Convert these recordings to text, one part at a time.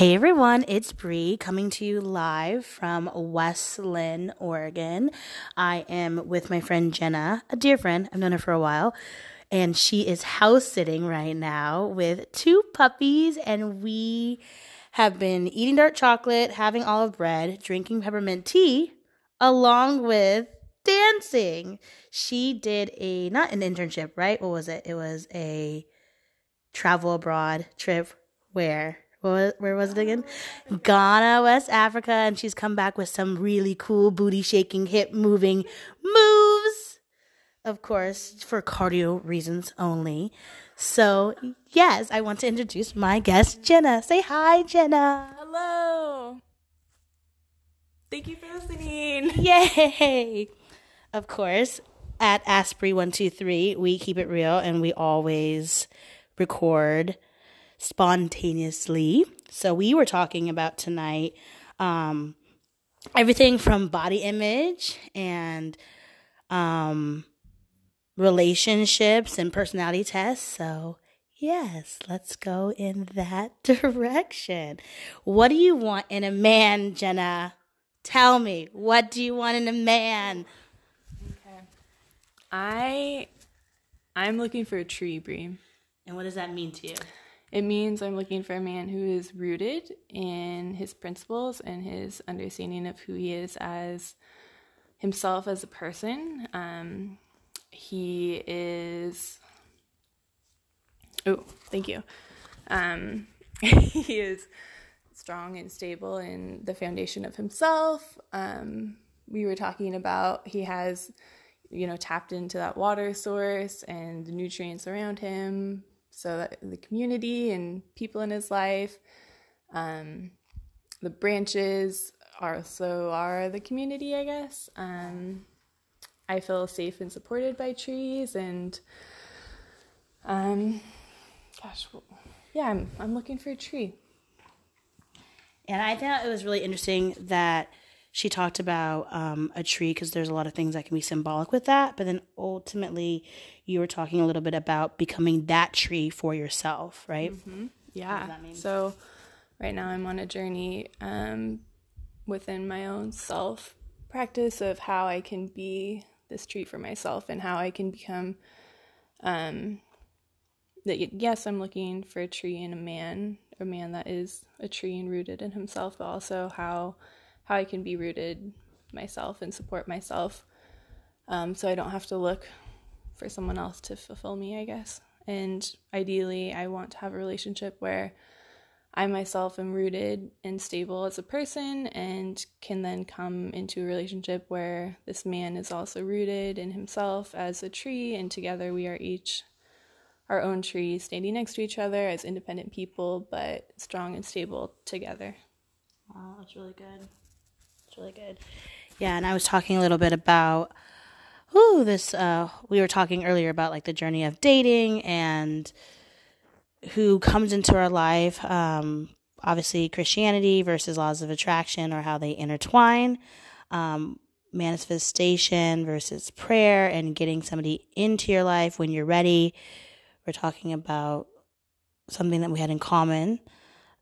Hey everyone, it's Bree coming to you live from West Linn, Oregon. I am with my friend Jenna, a dear friend. I've known her for a while, and she is house sitting right now with two puppies, and we have been eating dark chocolate, having olive bread, drinking peppermint tea, along with dancing. She did a not an internship, right? What was it? It was a travel abroad trip where was, where was it again? Ghana, West Africa, and she's come back with some really cool booty shaking, hip moving moves. Of course, for cardio reasons only. So, yes, I want to introduce my guest, Jenna. Say hi, Jenna. Hello. Thank you for listening. Yay! Of course, at AskBrie123, we keep it real and we always record spontaneously. So we were talking about tonight um, everything from body image and um, relationships and personality tests. So yes, let's go in that direction. What do you want in a man, Jenna? Tell me, what do you want in a man? Okay. I I'm looking for a tree, Bree. And what does that mean to you? It means I'm looking for a man who is rooted in his principles and his understanding of who he is as himself as a person. Um, he is. Oh, thank you. Um, he is strong and stable in the foundation of himself. Um, we were talking about he has, you know, tapped into that water source and the nutrients around him, so the community and people in his life. Um, the branches also are the community, I guess. Um, I feel safe and supported by trees, and um, gosh, yeah, I'm I'm looking for a tree. And I thought it was really interesting that she talked about um, a tree because there's a lot of things that can be symbolic with that. But then ultimately, you were talking a little bit about becoming that tree for yourself, right? Mm-hmm. Yeah. So right now I'm on a journey um, within my own self practice of how I can be this tree for myself and how I can become. Um, that yes, I'm looking for a tree in a man, a man that is a tree and rooted in himself, but also how how I can be rooted myself and support myself. Um, so I don't have to look for someone else to fulfill me, I guess. And ideally, I want to have a relationship where I myself am rooted and stable as a person and can then come into a relationship where this man is also rooted in himself as a tree, and together we are each our own tree standing next to each other as independent people, but strong and stable together. Wow, that's really good. Really good. Yeah, and I was talking a little bit about ooh, this uh we were talking earlier about like the journey of dating and who comes into our life. Um obviously Christianity versus laws of attraction or how they intertwine. Um manifestation versus prayer and getting somebody into your life when you're ready. We're talking about something that we had in common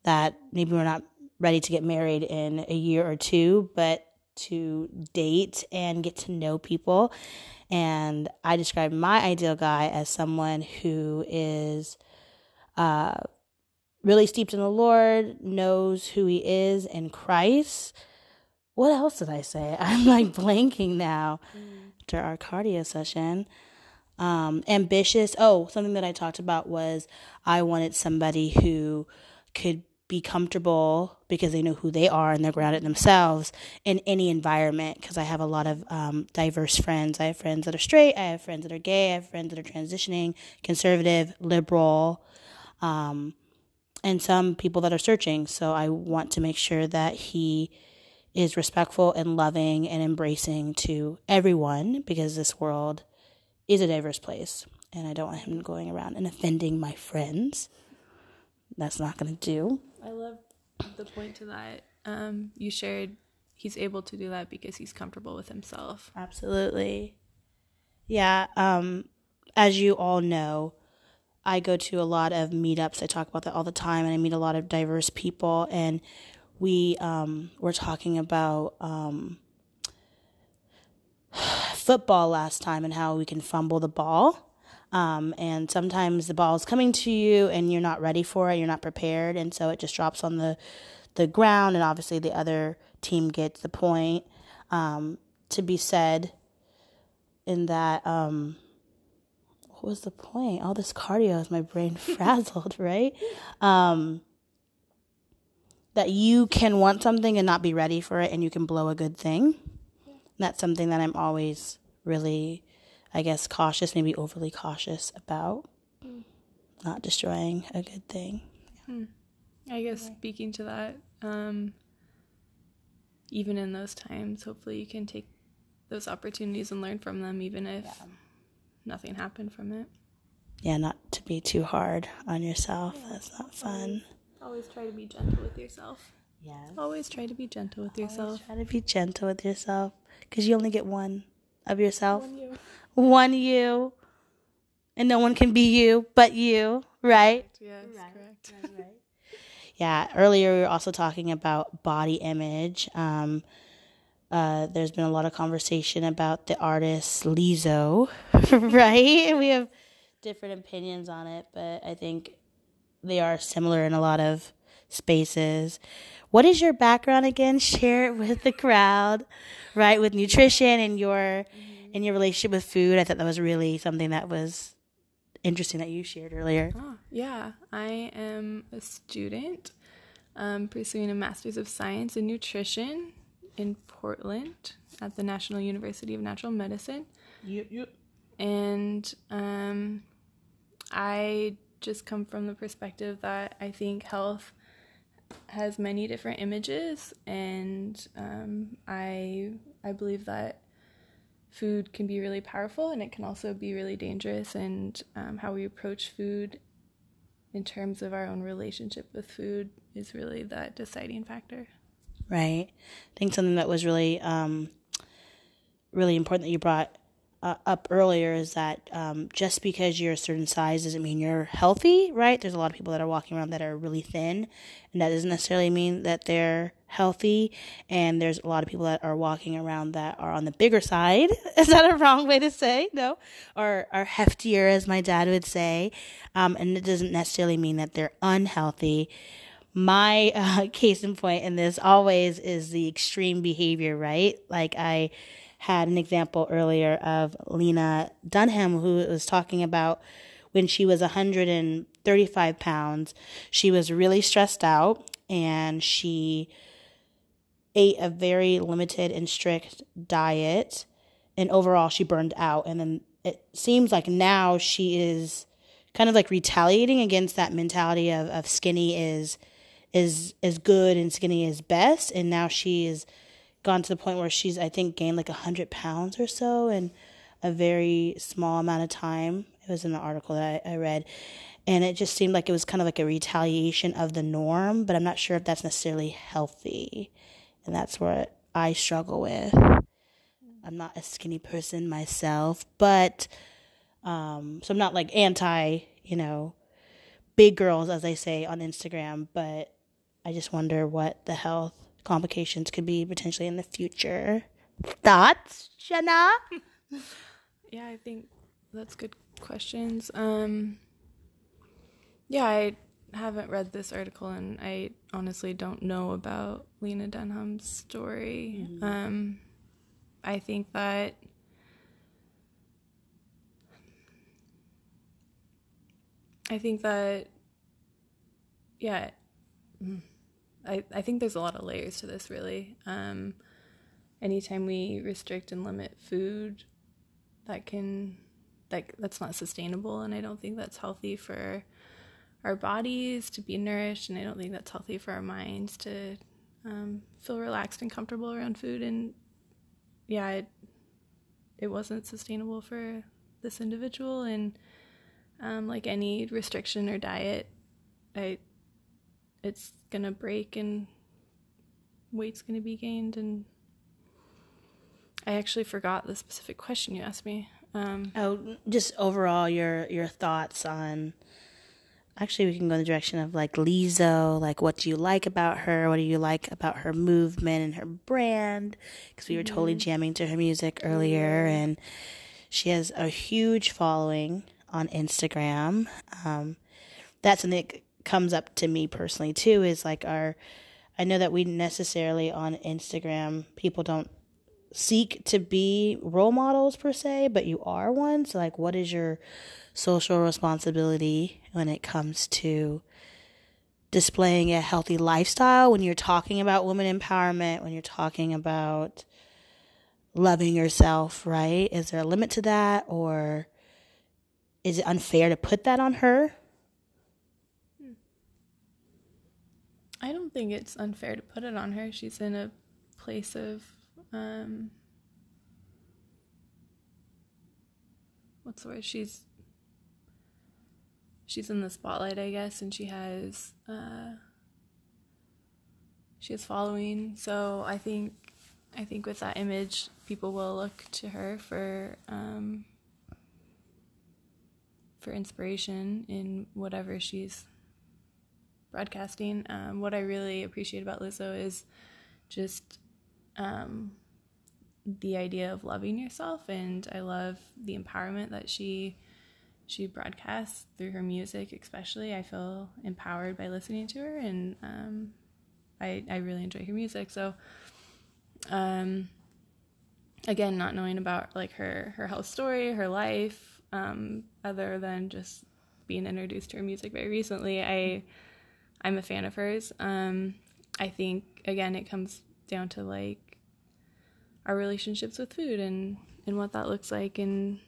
that maybe we're not ready to get married in a year or two, but to date and get to know people. And I describe my ideal guy as someone who is uh, really steeped in the Lord, knows who he is in Christ. What else did I say? I'm like blanking now mm. after our cardio session. Um, ambitious. Oh, something that I talked about was I wanted somebody who could be comfortable because they know who they are and they're grounded themselves in any environment. Because I have a lot of um, diverse friends. I have friends that are straight, I have friends that are gay, I have friends that are transitioning, conservative, liberal, um, and some people that are searching. So I want to make sure that he is respectful and loving and embracing to everyone because this world is a diverse place. And I don't want him going around and offending my friends. That's not going to do. I love the point to that. Um, you shared he's able to do that because he's comfortable with himself. Absolutely. Yeah. Um, as you all know, I go to a lot of meetups. I talk about that all the time, and I meet a lot of diverse people. And we um, were talking about um, football last time and how we can fumble the ball. Um, and sometimes the ball is coming to you and you're not ready for it, you're not prepared, and so it just drops on the the ground, and obviously the other team gets the point. Um, to be said in that, um, what was the point? All this cardio is my brain frazzled, right? Um, that you can want something and not be ready for it, and you can blow a good thing. That's something that I'm always really, I guess, cautious, maybe overly cautious about. Mm. Not destroying a good thing. Hmm. I guess speaking to that, um, even in those times, hopefully you can take those opportunities and learn from them, even if yeah. nothing happened from it. Yeah, not to be too hard on yourself. Yeah. That's not fun. Always, always try to be gentle with yourself. Yes. Always try to be gentle with yourself. Always try to be gentle with yourself because you only get one of yourself. One you. One you. And no one can be you but you, right? Yes, right. correct. Right, right. yeah, earlier we were also talking about body image. Um, uh, there's been a lot of conversation about the artist Lizzo, right? And we have different opinions on it, but I think they are similar in a lot of spaces. What is your background again? Share it with the crowd, right? With nutrition and your mm-hmm. and your relationship with food. I thought that was really something that was interesting that you shared earlier. Oh, yeah. I am a student um, pursuing a master's of science in nutrition in Portland at the National University of Natural Medicine. Yep, yep. And um, I just come from the perspective that I think health has many different images, and um, I I believe that food can be really powerful, and it can also be really dangerous. And um, how we approach food, in terms of our own relationship with food, is really that deciding factor. Right. I think something that was really um, really important that you brought uh, up earlier is that um, just because you're a certain size doesn't mean you're healthy, right? There's a lot of people that are walking around that are really thin, and that doesn't necessarily mean that they're healthy. And there's a lot of people that are walking around that are on the bigger side. Is that a wrong way to say? No, or are heftier, as my dad would say. Um, and it doesn't necessarily mean that they're unhealthy. My uh, case in point in this always is the extreme behavior, right? Like I had an example earlier of Lena Dunham, who was talking about when she was 135 pounds, she was really stressed out and she ate a very limited and strict diet. And overall, she burned out. And then it seems like now she is kind of like retaliating against that mentality of, of skinny is is is good and skinny is best and now she is gone to the point where she's I think gained like a hundred pounds or so in a very small amount of time. It was in the article that I, I read. And it just seemed like it was kind of like a retaliation of the norm, but I'm not sure if that's necessarily healthy. And that's what I struggle with. I'm not a skinny person myself, but um, so I'm not like anti, you know, big girls as they say on Instagram, but I just wonder what the health complications could be potentially in the future. Thoughts, Jenna? yeah, I think that's good questions. Um, yeah, I haven't read this article and I honestly don't know about Lena Dunham's story. Mm-hmm. Um, I think that I think that yeah. I, I think there's a lot of layers to this really. Um, anytime we restrict and limit food that can like that's not sustainable and i don't think that's healthy for our bodies to be nourished and i don't think that's healthy for our minds to um, feel relaxed and comfortable around food. And yeah it, it wasn't sustainable for this individual. And um, like any restriction or diet i it's gonna break and weight's gonna be gained and I actually forgot the specific question you asked me. Um, oh, just overall your your thoughts on. Actually, we can go in the direction of like Lizzo. Like, what do you like about her? What do you like about her movement and her brand? Because we were mm-hmm. totally jamming to her music earlier, mm-hmm. and she has a huge following on Instagram. Um, that's something that comes up to me personally too. Is like our. I know that we necessarily on Instagram people don't seek to be role models per se, but you are one. So, like, what is your social responsibility when it comes to displaying a healthy lifestyle? When you're talking about women empowerment, when you're talking about loving yourself, right? Is there a limit to that, or is it unfair to put that on her? I don't think it's unfair to put it on her. She's in a place of um, what's the word? She's she's in the spotlight, I guess, and she has uh, she has following. So I think I think with that image, people will look to her for um, for inspiration in whatever she's broadcasting. Um, what I really appreciate about Lizzo is just um, the idea of loving yourself, and I love the empowerment that she she broadcasts through her music. Especially, I feel empowered by listening to her, and um, I I really enjoy her music. So, um, again, not knowing about like her her health story, her life, um, other than just being introduced to her music very recently, I I'm a fan of hers. Um, I think again, it comes down to like our relationships with food and and what that looks like. And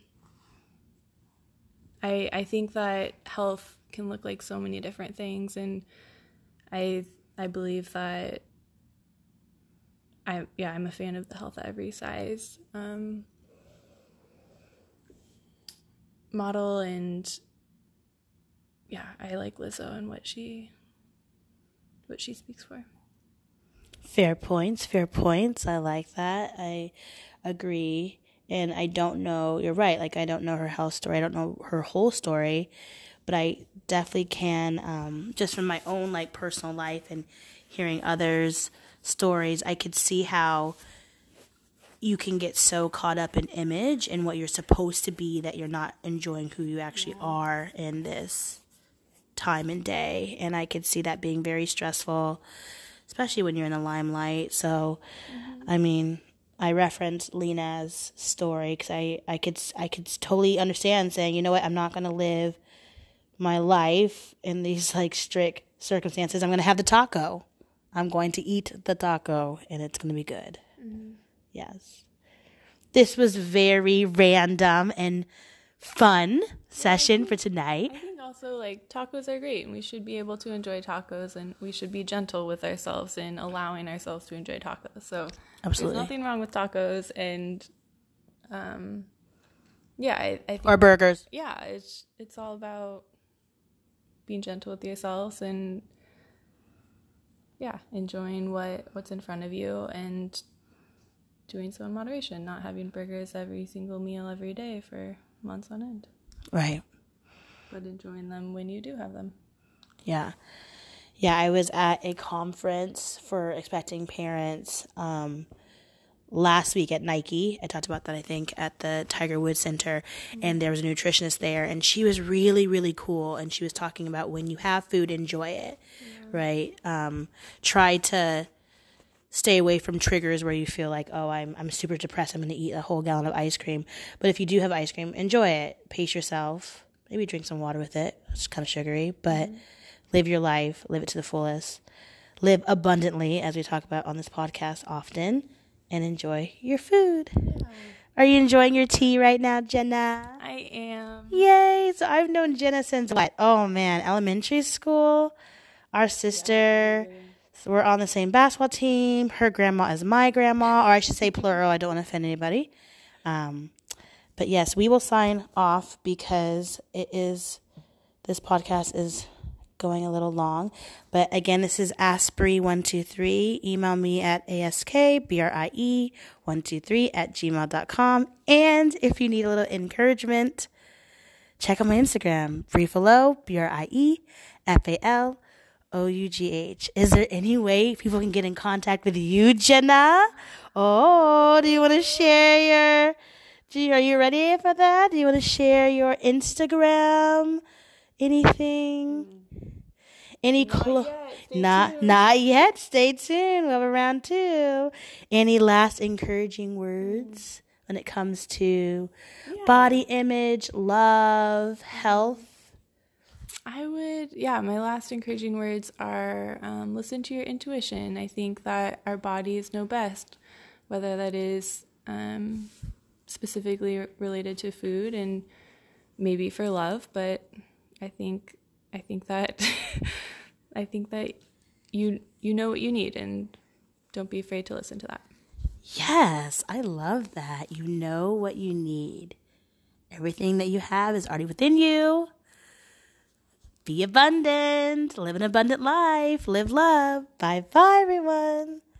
I I think that health can look like so many different things. And I I believe that I yeah, I'm a fan of the health at every size. Um, model and yeah, I like Lizzo and what she what she speaks for. Fair points, fair points. I like that. I agree. And I don't know, you're right. Like, I don't know her health story. I don't know her whole story. But I definitely can, um, just from my own, like, personal life and hearing others' stories, I could see how you can get so caught up in image and what you're supposed to be that you're not enjoying who you actually yeah. are in this time and day. And I could see that being very stressful especially when you're in the limelight. So, mm-hmm. I mean, I referenced Lena's story because I, I could I could totally understand saying, you know what, I'm not gonna live my life in these like strict circumstances. I'm gonna have the taco. I'm going to eat the taco, and it's gonna be good. Mm-hmm. Yes, this was very random and fun session for tonight also like tacos are great and we should be able to enjoy tacos and we should be gentle with ourselves in allowing ourselves to enjoy tacos. So Absolutely. there's nothing wrong with tacos and um yeah, I, I think, or burgers. Yeah, it's it's all about being gentle with yourselves and yeah, enjoying what what's in front of you and doing so in moderation, not having burgers every single meal every day for months on end. Right but enjoying them when you do have them. Yeah. Yeah, I was at a conference for expecting parents um, last week at Nike. I talked about that, I think, at the Tiger Woods Center. Mm-hmm. And there was a nutritionist there, and she was really, really cool. And she was talking about when you have food, enjoy it, yeah. right? Um, try to stay away from triggers where you feel like, oh, I'm I'm super depressed. I'm going to eat a whole gallon of ice cream. But if you do have ice cream, enjoy it. Pace yourself maybe drink some water with it. It's kind of sugary, but mm-hmm. live your life, live it to the fullest. Live abundantly, as we talk about on this podcast often, and enjoy your food. Yeah. Are you enjoying your tea right now, Jenna? I am. Yay! So I've known Jenna since what? Oh man, elementary school. Our sister. Yeah, so we're on the same basketball team. Her grandma is my grandma, or I should say plural. I don't want to offend anybody. Um, but yes, we will sign off because it is this podcast is going a little long. But again, this is AskBrie123. Email me at askbrie123 at gmail.com. And if you need a little encouragement, check out my Instagram, Briefalough, B R I E F A L O U G H. Is there any way people can get in contact with you, Jenna? Oh, do you want to share your. You, are you ready for that? Do you want to share your Instagram? Anything? Any close? Not tuned. not yet. Stay tuned. We have a round two. Any last encouraging words when it comes to yeah. body image, love, health? I would, yeah. My last encouraging words are um, listen to your intuition. I think that our bodies know best, whether that is um, specifically related to food and maybe for love, but I think I think that I think that you you know what you need and don't be afraid to listen to that. Yes, I love that. You know what you need. Everything that you have is already within you. Be abundant. Live an abundant life. Live love. Bye bye, everyone.